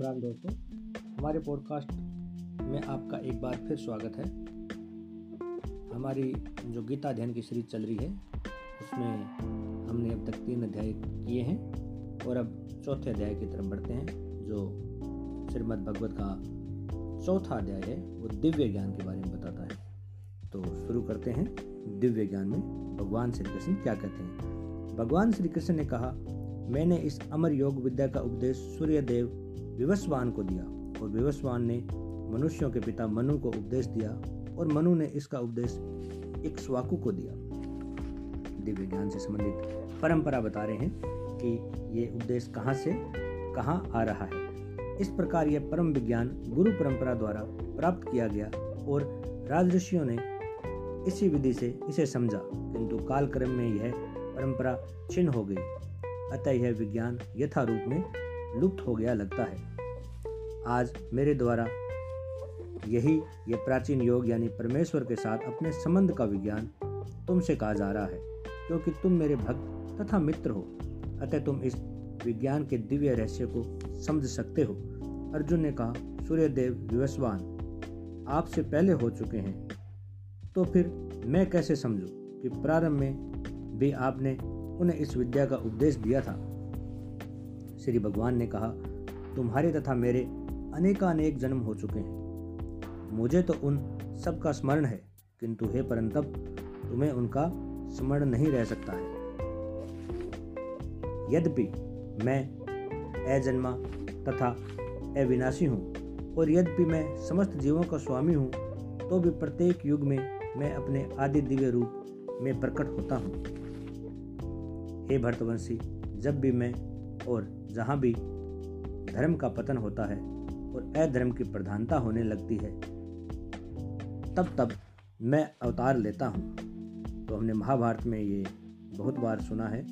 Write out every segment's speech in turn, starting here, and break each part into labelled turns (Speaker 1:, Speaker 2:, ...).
Speaker 1: राम राम दोस्तों, हमारे पॉडकास्ट में आपका एक बार फिर स्वागत है। हमारी जो गीता अध्ययन की सीरीज़ चल रही है, उसमें हमने अब तक तीन अध्याय किए हैं और अब चौथे अध्याय की तरफ़ बढ़ते हैं, जो श्रीमद् भगवत का चौथा अध्याय है, वो दिव्य ज्ञान के बारे में बताता है। तो शुरू करते हैं दिव्य ज्ञान में, भगवान श्री कृष्ण क्या कहते हैं? भगवान श्री कृष्ण ने कहा, मैंने इस अमर योग विद्या का उपदेश सूर्य देव विवस्वान को दिया और विवस्वान ने मनुष्यों के पिता मनु को उपदेश दिया और मनु ने इसका उपदेश एक स्वाकु को दिया। दिव्य ज्ञान से संबंधित परंपरा बता रहे हैं कि ये उपदेश कहाँ से, कहाँ आ रहा है। इस प्रकार यह परम विज्ञान गुरु परंपरा द्वारा प्राप्त किया गया और राजऋषियों ने इसी विधि से इसे समझा, किंतु कालक्रम में यह परंपरा छिन्न हो गई। अतः यह विज्ञान यथा रूप में लुप्त हो गया लगता है। आज मेरे द्वारा यही ये प्राचीन योग यानी परमेश्वर के साथ अपने संबंध का विज्ञान तुमसे कहा जा रहा है, क्योंकि तुम मेरे भक्त तथा मित्र हो, अतः तुम इस विज्ञान के दिव्य रहस्य को समझ सकते हो। अर्जुन ने कहा, सूर्यदेव विवस्वान, आपसे पहले हो चुके हैं तो फिर मैं कैसे समझूं कि प्रारंभ में भी आपने उन्हें इस विद्या का उपदेश दिया था? श्री भगवान ने कहा, तुम्हारे तथा मेरे अनेकानेक जन्म हो चुके हैं। मुझे तो उन सब का स्मरण है, किंतु हे परंतप, तुम्हें उनका स्मरण नहीं रह सकता है। यद्यपि मैं अजन्मा तथा अविनाशी हूँ, और यद्यपि मैं समस्त जीवों का स्वामी हूँ तो भी प्रत्येक युग में मैं अपने आदि दिव्य रूप में प्रकट होता हूँ। हे भरतवंशी, जब भी मैं और जहाँ भी धर्म का पतन होता है और अधर्म की प्रधानता होने लगती है, तब तब मैं अवतार लेता हूँ। तो हमने महाभारत में ये बहुत बार सुना है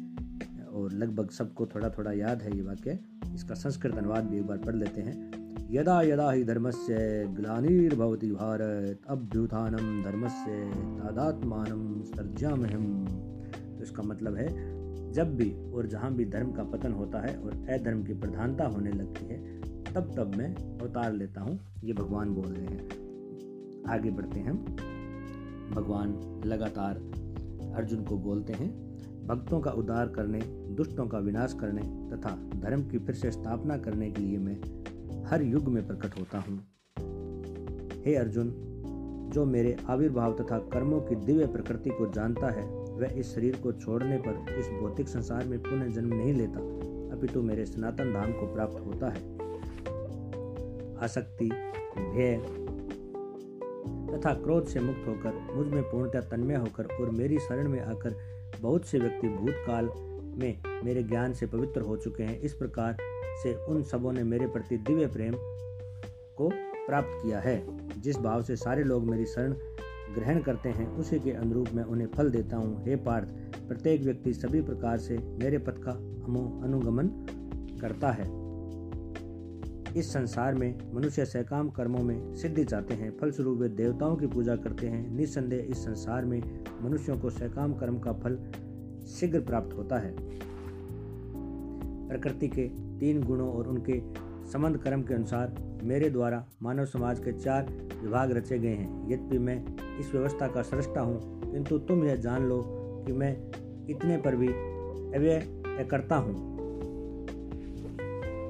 Speaker 1: और लगभग सबको थोड़ा थोड़ा याद है ये वाक्य। इसका संस्कृत अनुवाद भी एक बार पढ़ लेते हैं। यदा यदा ही धर्म से ग्लानिर्भवति भारत अभ्युत्थानम धर्मस्य तादात्मानम सर्जामहम तो इसका मतलब है जब भी और जहाँ भी धर्म का पतन होता है और अधर्म की प्रधानता होने लगती है, तब तब मैं अवतार लेता हूँ, ये भगवान बोल रहे हैं। आगे बढ़ते हैं भगवान लगातार अर्जुन को बोलते हैं, भक्तों का उद्धार करने, दुष्टों का विनाश करने तथा धर्म की फिर से स्थापना करने के लिए मैं हर युग में प्रकट होता हूँ। हे अर्जुन, जो मेरे आविर्भाव तथा कर्मों की दिव्य प्रकृति को जानता है वह इस शरीर को छोड़ने पर इस भौतिक संसार में पुनः जन्म नहीं लेता। अपितु मेरे सनातन धाम को प्राप्त होता है। आसक्ति, भय तथा क्रोध से मुक्त होकर मुझमें पूर्णतः तन्मय होकर और मेरी शरण में आकर बहुत से व्यक्ति भूतकाल में मेरे ज्ञान से पवित्र हो चुके हैं। इस प्रकार से उन सबों ने मेरे प्रति दिव्य प्रेम को प्राप्त किया है। जिस भाव से सारे लोग मेरी शरण ग्रहण करते हैं, उसी के अनुरूप मैं उन्हें फल देता हूँ। हे पार्थ, प्रत्येक व्यक्ति सभी प्रकार से मेरे पथ का अनुगमन करता है। इस संसार में मनुष्य सैकाम कर्मों में सिद्धि चाहते हैं, फलस्वरूप वे देवताओं की पूजा करते हैं। निस्संदेह इस संसार में मनुष्यों को सैकाम कर्म का फल शीघ्र प्राप्त होता है। प्रकृति के तीन गुणों और उनके संबंध कर्म के अनुसार मेरे द्वारा मानव समाज के चार विभाग रचे गए हैं। यद्यपि मैं इस व्यवस्था का सृष्टा हूँ। किंतु तुम यह जान लो कि मैं इतने पर भी अव्यय करता हूँ।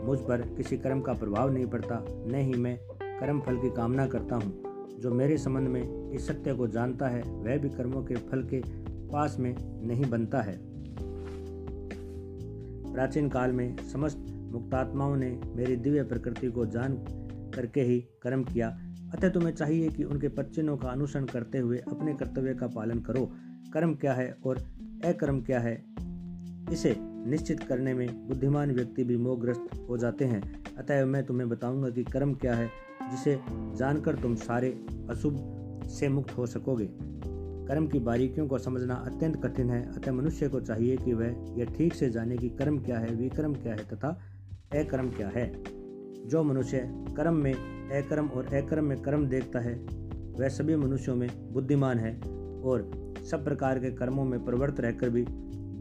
Speaker 1: मुझ पर किसी कर्म का प्रभाव नहीं पड़ता, न ही मैं कर्म फल की कामना करता हूँ। जो मेरे संबंध में इस सत्य को जानता है, वह भी कर्मों के फल के पास में नहीं बनता है। प्राचीन काल में समस्त मुक्तात्माओं ने मेरी दिव्य प्रकृति को जान करके ही कर्म किया। अतः तुम्हें चाहिए कि उनके पच्चिनों का अनुसरण करते हुए अपने कर्तव्य का पालन करो। कर्म क्या है और अकर्म क्या है, इसे निश्चित करने में बुद्धिमान व्यक्ति भी मोहग्रस्त हो जाते हैं। अतः मैं तुम्हें बताऊँगा कि कर्म क्या है, जिसे जानकर तुम सारे अशुभ से मुक्त हो सकोगे। कर्म की बारीकियों को समझना अत्यंत कठिन है। अतः मनुष्य को चाहिए कि वह यह ठीक से जाने कि कर्म क्या है, विक्रम क्या है तथा अकर्म क्या है। जो मनुष्य कर्म में, अकर्म और अकर्म में कर्म देखता है, वह सभी मनुष्यों में बुद्धिमान है और सब प्रकार के कर्मों में प्रवृत्त रहकर भी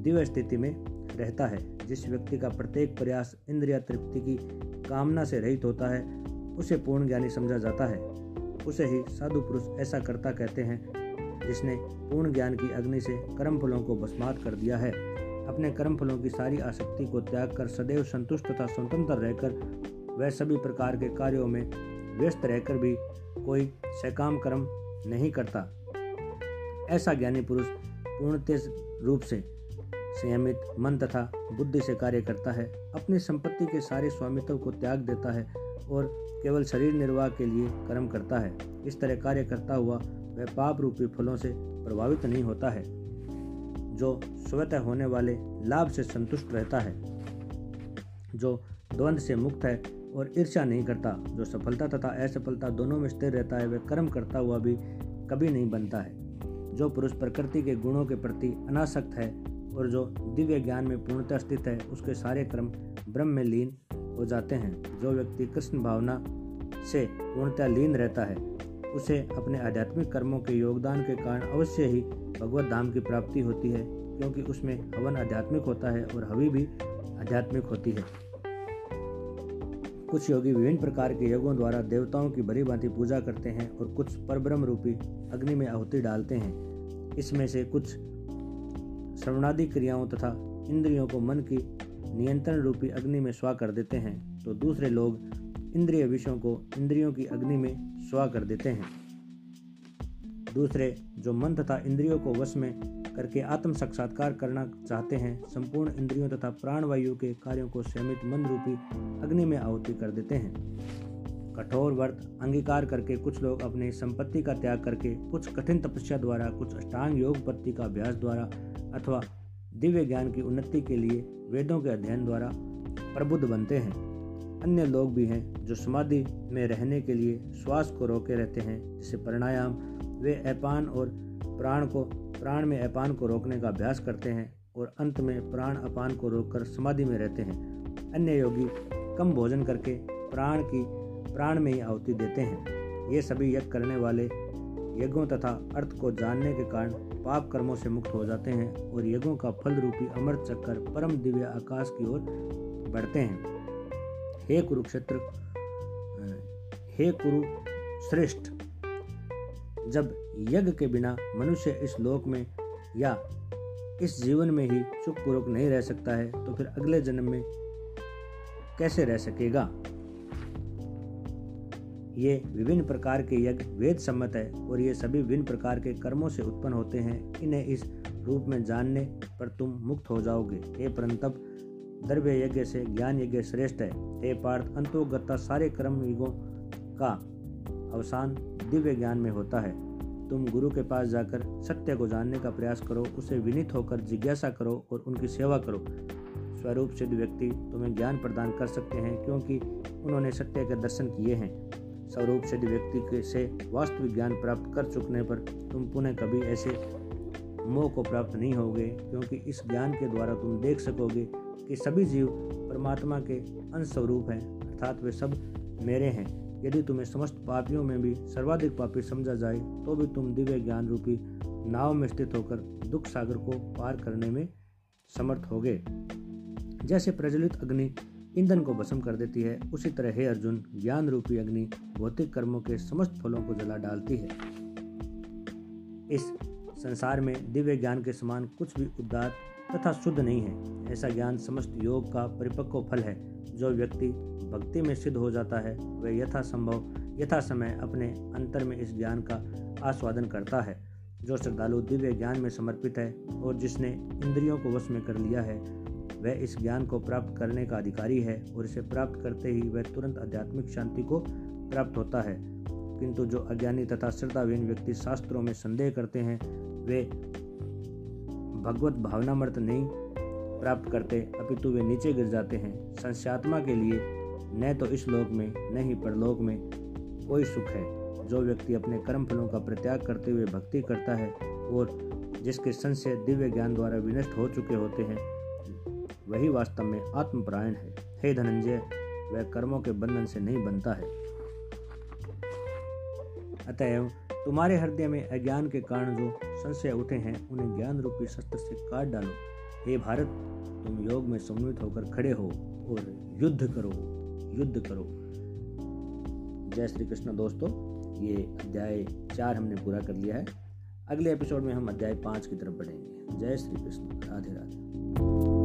Speaker 1: दिव्य स्थिति में रहता है। जिस व्यक्ति का प्रत्येक प्रयास इंद्रिया तृप्ति की कामना से रहित होता है, उसे पूर्ण ज्ञानी समझा जाता है। उसे ही साधु पुरुष ऐसा करता कहते हैं, जिसने पूर्ण ज्ञान की अग्नि से कर्म फलों को भस्मात कर दिया है। अपने कर्म फलों की सारी आसक्ति को त्याग कर सदैव संतुष्ट तथा स्वतंत्र रहकर वह सभी प्रकार के कार्यों में व्यस्त रहकर भी कोई सकाम कर्म नहीं करता। ऐसा ज्ञानी पुरुष पूर्णतः रूप से संयमित मन तथा बुद्धि से कार्य करता है, अपनी संपत्ति के सारे स्वामित्व को त्याग देता है और केवल शरीर निर्वाह के लिए कर्म करता है। इस तरह कार्य करता हुआ वह पाप रूपी फलों से प्रभावित नहीं होता है, जो स्वतः होने वाले लाभ से संतुष्ट रहता है, जो द्वंद्व से मुक्त है और ईर्ष्या नहीं करता, जो सफलता तथा असफलता दोनों में स्थिर रहता है, वह कर्म करता हुआ भी कभी नहीं बनता है। जो पुरुष प्रकृति के गुणों के प्रति अनासक्त है और जो दिव्य ज्ञान में पूर्णतः स्थित है, उसके सारे कर्म ब्रह्म में लीन हो जाते हैं। जो व्यक्ति कृष्ण भावना से पूर्णतः लीन रहता है, उसे अपने आध्यात्मिक कर्मों के योगदान के कारण अवश्य ही भगवत धाम की प्राप्ति होती है, क्योंकि उसमें हवन आध्यात्मिक होता है और हवि भी आध्यात्मिक होती है। कुछ योगी विभिन्न प्रकार के योगों द्वारा देवताओं की भरी भांति पूजा करते हैं और कुछ परब्रह्म रूपी अग्नि में आहुति डालते हैं। इसमें से कुछ श्रवणादि क्रियाओं तथा इंद्रियों को मन की नियंत्रण रूपी अग्नि में स्वा कर देते हैं तो दूसरे लोग इंद्रिय विषयों को इंद्रियों की अग्नि में स्वा कर देते हैं। दूसरे, जो मन तथा इंद्रियों को वश में करके आत्म साक्षात्कार करना चाहते हैं, संपूर्ण इंद्रियों तथा प्राणवायु के कार्यों को संयमित मन रूपी अग्नि में आहुति कर देते हैं। कठोर व्रत, अंगीकार करके कुछ लोग अपनी संपत्ति का त्याग करके कुछ कठिन तपस्या द्वारा, कुछ अष्टांग योग पत्ति का अभ्यास द्वारा अथवा दिव्य ज्ञान की उन्नति के लिए वेदों के अध्ययन द्वारा प्रबुद्ध बनते हैं। अन्य लोग भी हैं जो समाधि में रहने के लिए श्वास को रोके रहते हैं, जिसे प्राणायाम, वे अपान और प्राण को प्राण में अपान को रोकने का अभ्यास करते हैं और अंत में प्राण अपान को रोककर समाधि में रहते हैं। अन्य योगी कम भोजन करके प्राण की, प्राण में ही आहुति देते हैं। ये सभी यज्ञ करने वाले यज्ञों तथा अर्थ को जानने के कारण पाप कर्मों से मुक्त हो जाते हैं और यज्ञों का फल रूपी अमृत चक्कर परम दिव्य आकाश की ओर बढ़ते हैं। हे कुरुक्षेत्र हे कुरु श्रेष्ठ जब यज्ञ के बिना मनुष्य इस लोक में या इस जीवन में ही सुख पूर्वक नहीं रह सकता है तो फिर अगले जन्म में कैसे रह सकेगा? ये विभिन्न प्रकार के यज्ञ वेद सम्मत है और ये सभी विभिन्न प्रकार के कर्मों से उत्पन्न होते हैं। इन्हें इस रूप में जानने पर तुम मुक्त हो जाओगे। हे परंतप, द्रव्य यज्ञ से ज्ञान यज्ञ श्रेष्ठ है। हे पार्थ, अंतोगता सारे कर्म युगों का अवसान दिव्य ज्ञान में होता है। तुम गुरु के पास जाकर सत्य को जानने का प्रयास करो, उसे विनित होकर जिज्ञासा करो और उनकी सेवा करो। स्वरूप सिद्ध व्यक्ति तुम्हें ज्ञान प्रदान कर सकते हैं, क्योंकि उन्होंने सत्य के दर्शन किए हैं। स्वरूप सिद्ध व्यक्ति के से वास्तविक ज्ञान प्राप्त कर चुकने पर तुम पुनः कभी ऐसे मोह को प्राप्त नहीं होगे, क्योंकि इस ज्ञान के द्वारा तुम देख सकोगे कि सभी जीव परमात्मा के अंश स्वरूप हैं, अर्थात वे सब मेरे हैं। यदि तुम्हें समस्त पापियों में भी सर्वाधिक पापी समझा जाए तो भी तुम दिव्य ज्ञान रूपी नाव में स्थित होकर दुख सागर को पार करने में समर्थ होगे। जैसे प्रज्वलित अग्नि ईंधन को भस्म कर देती है, उसी तरह हे अर्जुन ज्ञान रूपी अग्नि भौतिक कर्मों के समस्त फलों को जला डालती है। इस संसार में दिव्य ज्ञान के समान कुछ भी उदार तथा शुद्ध नहीं है। ऐसा ज्ञान समस्त योग का परिपक्व फल है। जो व्यक्ति भक्ति में सिद्ध हो जाता है, वह यथासंभव यथा समय अपने अंतर में इस ज्ञान का आस्वादन करता है। जो श्रद्धालु दिव्य ज्ञान में समर्पित है और जिसने इंद्रियों को वश में कर लिया है, वह इस ज्ञान को प्राप्त करने का अधिकारी है और इसे प्राप्त करते ही वह तुरंत आध्यात्मिक शांति को प्राप्त होता है। किंतु जो अज्ञानी तथा श्रद्धावीन व्यक्ति शास्त्रों में संदेह करते हैं, वे भगवत भावनामर्थ नहीं प्राप्त करते, अपितु वे नीचे गिर जाते हैं। संस्यात्मा के लिए न तो इस लोक में, न ही परलोक में कोई सुख है। जो व्यक्ति अपने कर्म फलों का प्रत्याग करते हुए भक्ति करता है और जिसके संशय दिव्य ज्ञान द्वारा विनष्ट हो चुके होते हैं, वही वास्तव में आत्मपरायण है। हे धनंजय, वह कर्मों के बंधन से नहीं बनता है। अतएव तुम्हारे हृदय में अज्ञान के कारण जो संशय उठे हैं, उन्हें ज्ञान रूपी शस्त्र से काट डालो। हे भारत, तुम योग में सम्मिलित होकर खड़े हो और युद्ध करो युद्ध करो। जय श्री कृष्ण दोस्तों, ये अध्याय चार हमने पूरा कर लिया है। अगले एपिसोड में हम अध्याय पाँच की तरफ़ बढ़ेंगे। जय श्री कृष्ण राधे राधे।